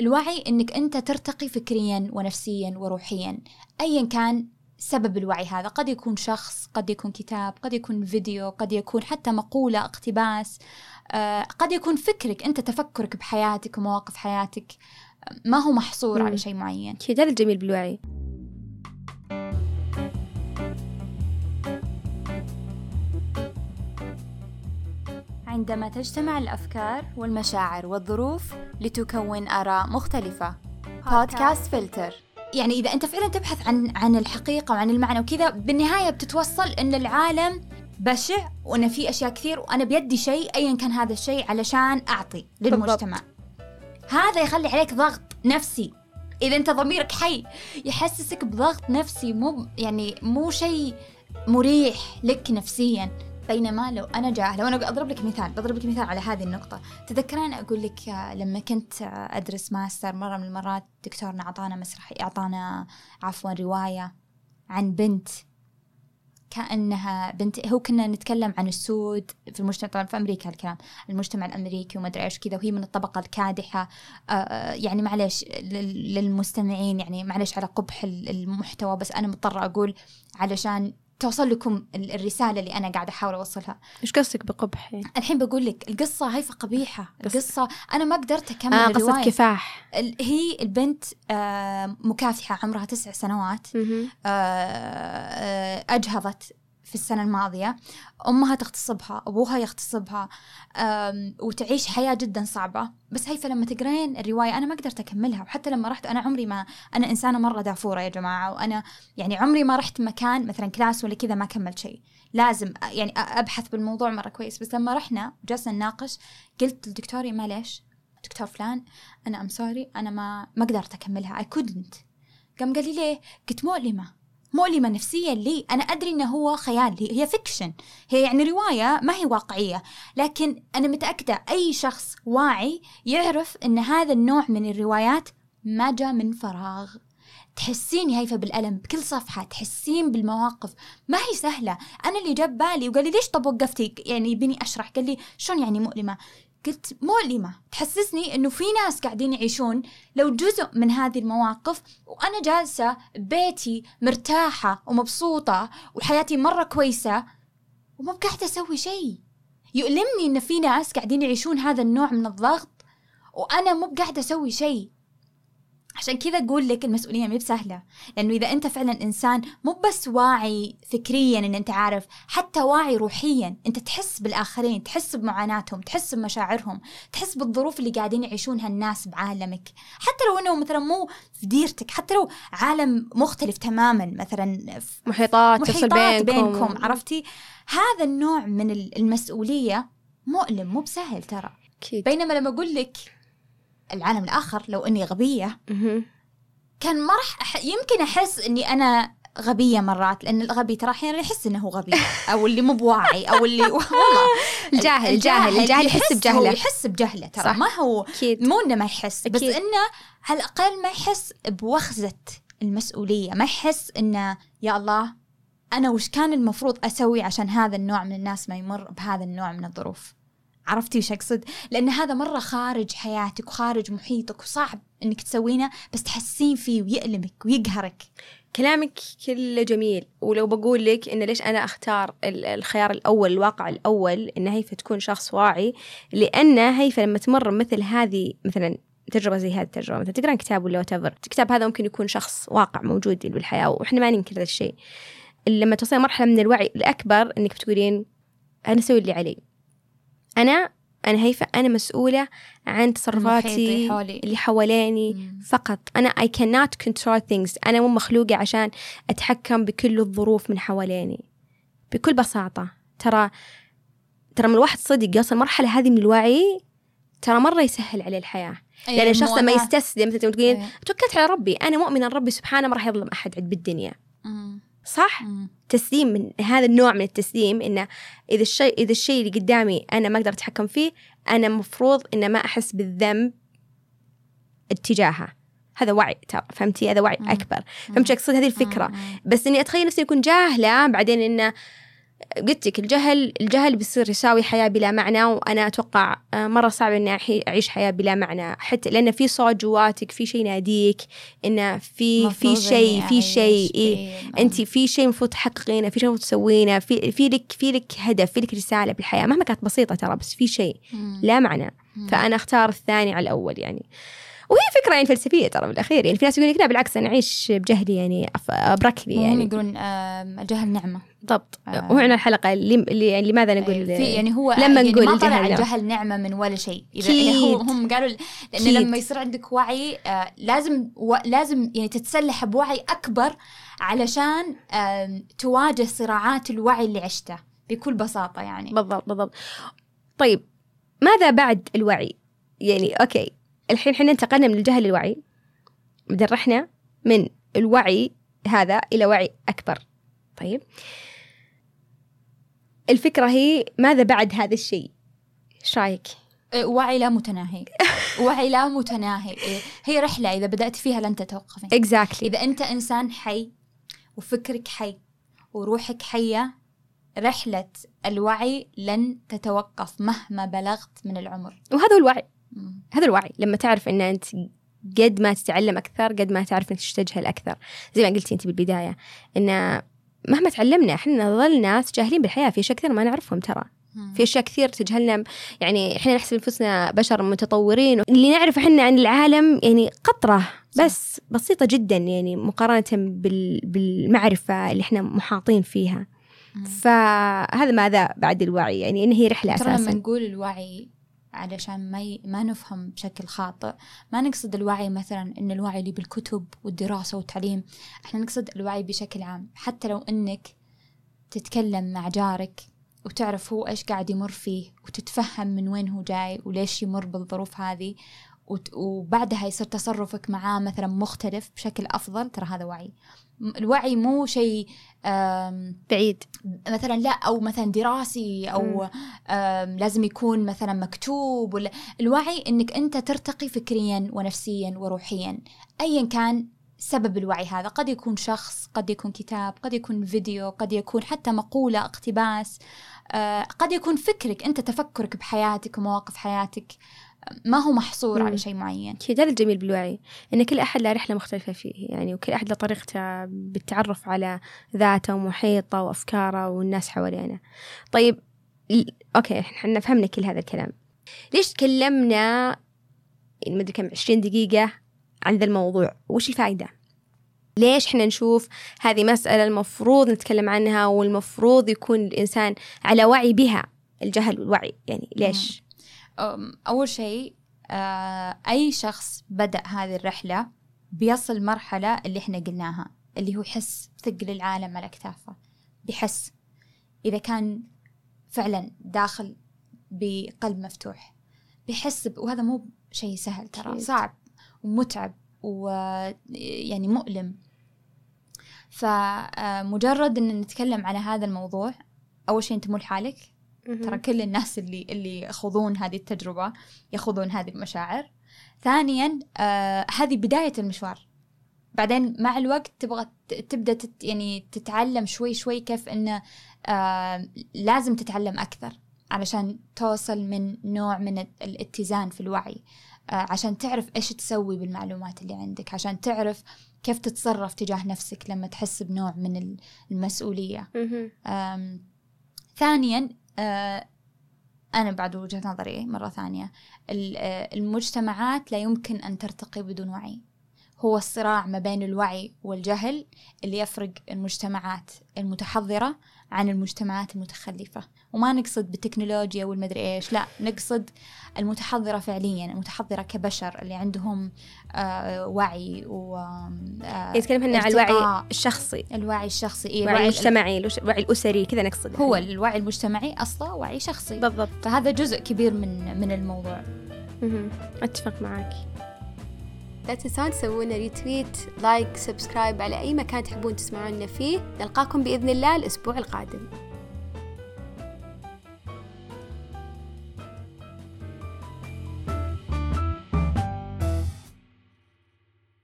الوعي إنك أنت ترتقي فكريا ونفسيا وروحيا ايا كان سبب الوعي هذا. قد يكون شخص قد يكون كتاب قد يكون فيديو قد يكون حتى مقولة اقتباس آه، قد يكون فكرك أنت تفكرك بحياتك ومواقف حياتك ما هو محصور مم. على شيء معين. كذا هذا الجميل بالوعي. عندما تجتمع الأفكار والمشاعر والظروف لتكون آراء مختلفة. بودكاست فلتر. يعني إذا أنت فعلا تبحث عن عن الحقيقة وعن المعنى وكذا بالنهاية بتتوصل إن العالم بشع وأن في أشياء كثير وأنا بيدي شيء أيا كان هذا الشيء علشان أعطي للمجتمع. هذا يخلي عليك ضغط نفسي. إذا أنت ضميرك حي يحسسك بضغط نفسي مو يعني مو شيء مريح لك نفسيا. بينما لو أنا جاهله وأنا أضرب لك مثال بضرب لك مثال على هذه النقطة. تذكرين أقول لك آه، لما كنت آه، أدرس ماستر مرة من المرات دكتورنا أعطانا مسرح أعطانا عفوا رواية عن بنت. كأنها بنت هو كنا نتكلم عن السود في المجتمع طبعا في أمريكا الكلام المجتمع الأمريكي وما أدري إيش كذا وهي من الطبقة الكادحة. آه، آه، يعني معلش لل- للمستمعين يعني معلش على قبح ال- المحتوى بس أنا مضطرة أقول علشان توصل لكم ال- الرسالة اللي أنا قاعدة أحاول أوصلها. إيش قصدك بقبح يعني؟ الحين بقول لك القصة هايفه قبيحه القصة أنا ما قدرت أكمل آه الرواية. قصة كفاح هي البنت آه، مكافحة عمرها تسع سنوات. مهم. آه، أجهضت في السنة الماضية أمها تغتصبها أبوها يغتصبها وتعيش حياة جدا صعبة. بس هي فلما تقرين الرواية أنا ما قدرت أكملها. وحتى لما رحت أنا عمري ما أنا إنسانة مرة دافورة يا جماعة وأنا يعني عمري ما رحت مكان مثلا class ولا كذا ما كملت شيء. لازم يعني أبحث بالموضوع مرة كويس. بس لما رحنا جلسنا نناقش قلت للدكتوري معليش دكتور فلان أنا I'm sorry أنا ما ما قدرت أكملها I couldn't. قام قال لي ليه؟ قلت مؤلمة مؤلمة نفسيا لي. أنا أدري أنه هو خيال. هي, fiction هي يعني رواية ما هي واقعية. لكن أنا متأكدة أي شخص واعي يعرف أن هذا النوع من الروايات ما جاء من فراغ. تحسين هيفا بالألم بكل صفحة تحسين بالمواقف. ما هي سهلة. أنا اللي جاب بالي وقال لي ليش طب وقفتي؟ يعني بني أشرح. قال لي شلون يعني مؤلمة؟ قلت مؤلمة. تحسسني أنه في ناس قاعدين يعيشون لو جزء من هذه المواقف وأنا جالسة ببيتي مرتاحة ومبسوطة وحياتي مرة كويسة وما قاعدة أسوي شيء. يؤلمني إن في ناس قاعدين يعيشون هذا النوع من الضغط وأنا مو قاعدة أسوي شيء. عشان كذا أقول لك المسؤولية مي بسهلة. لأنه إذا أنت فعلا إنسان مو بس واعي فكريا إن أنت عارف حتى واعي روحيا. أنت تحس بالآخرين تحس بمعاناتهم تحس بمشاعرهم تحس بالظروف اللي قاعدين يعيشونها الناس بعالمك. حتى لو إنه مثلا مو في ديرتك حتى لو عالم مختلف تماما مثلا في محيطات محيطات بينكم, بينكم عرفتي؟ هذا النوع من ال- المسؤولية مؤلم مو بسهل ترى. أكيد. بينما لما أقول لك العالم الآخر لو إني غبية مهم. كان ما راح أح... يمكن أحس إني أنا غبية مرات لأن الغبي ترى أحيانا يحس إنه هو غبي أو اللي مو بواعي أو اللي والله الجاهل الجاهل الجاهل يحس بجهلة يحس بجهلة ترى صح. ما هو أكيد مو إنه ما يحس بس أكيد. إنه على الأقل ما يحس بوخزة المسؤولية ما يحس إنه يا الله أنا وش كان المفروض أسوي عشان هذا النوع من الناس ما يمر بهذا النوع من الظروف عرفتي وش اقصد؟ لأن هذا مرة خارج حياتك وخارج محيطك وصعب إنك تسوينه بس تحسين فيه ويألمك ويقهرك. كلامك كله جميل ولو بقول لك إن ليش أنا أختار ال- الخيار الأول الواقع الأول إن هيفا تكون شخص واعي لأن هيفا لما تمر مثل هذه مثلا تجربة زي هذه التجربة مثلا تقرأ كتاب ولا whatever الكتاب هذا ممكن يكون شخص واقع موجود بالحياة وإحنا ما ننكر هذا الشيء. لما توصلين مرحلة من الوعي الأكبر إنك بتقولين أنا أسوي اللي علي. أنا أنا هيفا أنا مسؤولة عن تصرفاتي حولي. اللي حواليني مم. فقط. أنا I cannot control things. أنا مو مخلوقة عشان أتحكم بكل الظروف من حواليني. بكل بساطة. ترى ترى من الواحد صدق يوصل المرحلة هذه من الوعي ترى مرة يسهل عليه الحياة. يعني الشخص لما يستسلم مثل ما تقولين إيه. توكلت على ربي. أنا مؤمنة أن ربي سبحانه ما راح يظلم أحد عند بالدنيا. صح؟ تسليم من هذا النوع من التسليم انه إذا الشيء إذا الشيء اللي قدامي أنا ما أقدر أتحكم فيه أنا مفروض انه ما أحس بالذنب اتجاهه. هذا وعي ترى فهمتي؟ هذا وعي. أكبر. فهمتي؟ أقصد هذه الفكرة. بس إني أتخيل نفسي اكون جاهلة بعدين انه قلت لك الجهل الجهل بيصير يساوي حياة بلا معنى وأنا أتوقع آه، مرة صعب إني أعيش حياة بلا معنى حتى لأن في صوت جواتك في شيء يناديك إنه في في شيء في شيء أعيش إيه في- انت في شيء المفروض تحققينه في شيء المفروض تسوينه في في لك في لك هدف في لك رسالة بالحياة مهما كانت بسيطة ترى بس في شيء. لا معنى مم. فأنا أختار الثاني على الأول يعني وهي فكرة يعني فلسفية ترى بالأخير. يعني في ناس يقول لك لا بالعكس أنا أعيش بجهلي يعني أف- أبرك لي هم يعني. يقولون الجهل نعمة. بالضبط. آه. وهنا الحلقة اللي, اللي لماذا نقول في يعني هو لما يعني نقول ما طلع الجهل نعمة. الجهل نعمة من ولا شيء. يعني هم قالوا لأن أكيد. لما يصير عندك وعي آه لازم و لازم يعني تتسلح بوعي أكبر علشان آم، تواجه صراعات الوعي اللي عشته بكل بساطة يعني. بالضبط بالضبط. طيب ماذا بعد الوعي؟ يعني أوكي. الحين إحنا انتقلنا من الجهل للوعي بعدين رحنا من الوعي هذا إلى وعي أكبر. طيب. الفكرة هي ماذا بعد هذا الشيء؟ إيش رأيك؟ آه، وعي لا متناهي. وعي لا متناهي. هي رحلة إذا بدأت فيها لن تتوقفي. اكزاكتلي إذا أنت إنسان حي وفكرك حي وروحك حية رحلة الوعي لن تتوقف مهما بلغت من العمر. وهذا هو الوعي. هذا الوعي لما تعرف إن أنت قد ما تتعلم أكثر قد ما تعرف إنك تستجهل أكثر زي ما قلتي أنت بالبداية إن مهما تعلمنا إحنا نظل ناس جاهلين بالحياة في اشياء كثير ما نعرفهم ترى. في أشياء كثير تجهلنا يعني إحنا نحسب أنفسنا بشر متطورين اللي نعرف إحنا عن العالم يعني قطرة بس بسيطة جدا يعني مقارنة بال... بالمعرفة اللي إحنا محاطين فيها. فهذا ماذا بعد الوعي؟ يعني إن هي رحلة ترى لما أساسا. نقول الوعي علشان ما ي... ما نفهم بشكل خاطئ ما نقصد الوعي مثلا إن الوعي اللي بالكتب والدراسة والتعليم إحنا نقصد الوعي بشكل عام حتى لو إنك تتكلم مع جارك وتعرف هو إيش قاعد يمر فيه وتتفهم من وين هو جاي وليش يمر بالظروف هذه. وبعدها يصير تصرفك معاه مثلا مختلف بشكل أفضل. ترى هذا وعي. الوعي مو شيء بعيد. مثلا لا أو مثلا دراسي أو لازم يكون مثلا مكتوب. ولا الوعي إنك أنت ترتقي فكريا ونفسيا وروحيا ايا كان سبب الوعي هذا. قد يكون شخص قد يكون كتاب قد يكون فيديو قد يكون حتى مقولة اقتباس آه، قد يكون فكرك أنت تفكرك بحياتك ومواقف حياتك. ما هو محصور مم. على شيء معين. هذا الجميل بالوعي إن كل أحد له رحلة مختلفة فيه يعني وكل أحد له طريقته بالتعرف على ذاته ومحيطه وأفكاره والناس حوالينا. طيب أوكي إحنا فهمنا كل هذا الكلام. ليش تكلمنا يعني ما أدري كم 20 دقيقة عن ذا الموضوع؟ وش الفائدة؟ ليش إحنا نشوف هذه مسألة المفروض نتكلم عنها والمفروض يكون الإنسان على وعي بها؟ الجهل والوعي يعني ليش؟ أول شيء آه، أي شخص بدأ هذه الرحلة بيصل مرحلة اللي إحنا قلناها اللي هو يحس بثقل العالم على أكتافه بيحس إذا كان فعلا داخل بقلب مفتوح بيحس. وهذا مو شيء سهل ترى. صعب ومتعب ويعني مؤلم فمجرد إن نتكلم على هذا الموضوع أول شيء أنت مو لحالك ترى كل الناس اللي اللي يخوضون هذه التجربة يخوضون هذه المشاعر. ثانيا آه هذه بداية المشوار. بعدين مع الوقت تبغى تبدأ تت يعني تتعلم شوي شوي كيف انه آه لازم تتعلم أكثر علشان توصل من نوع من ال- الاتزان في الوعي آه عشان تعرف إيش تسوي بالمعلومات اللي عندك عشان تعرف كيف تتصرف تجاه نفسك لما تحس بنوع من ال- المسؤولية. مهم. أم، ثانيا أنا بعد وجهة نظري مرة ثانية. آه، المجتمعات لا يمكن أن ترتقي بدون وعي. هو الصراع ما بين الوعي والجهل اللي يفرق المجتمعات المتحضرة عن المجتمعات المتخلفة وما نقصد بالتكنولوجيا والمدري إيش لا نقصد المتحضرة فعليا المتحضرة كبشر اللي عندهم آه وعي و آه يتكلم هنا عن الوعي. الشخصي الوعي الشخصي إيه الوعي المجتمعي الوعي الأسري كذا نقصد هو. الوعي المجتمعي أصلا وعي شخصي بالضبط فهذا جزء كبير من من الموضوع. أتفق معك لا تنسون تسوون retweet like subscribe على أي مكان تحبون تسمعونا فيه. نلقاكم بإذن الله الأسبوع القادم.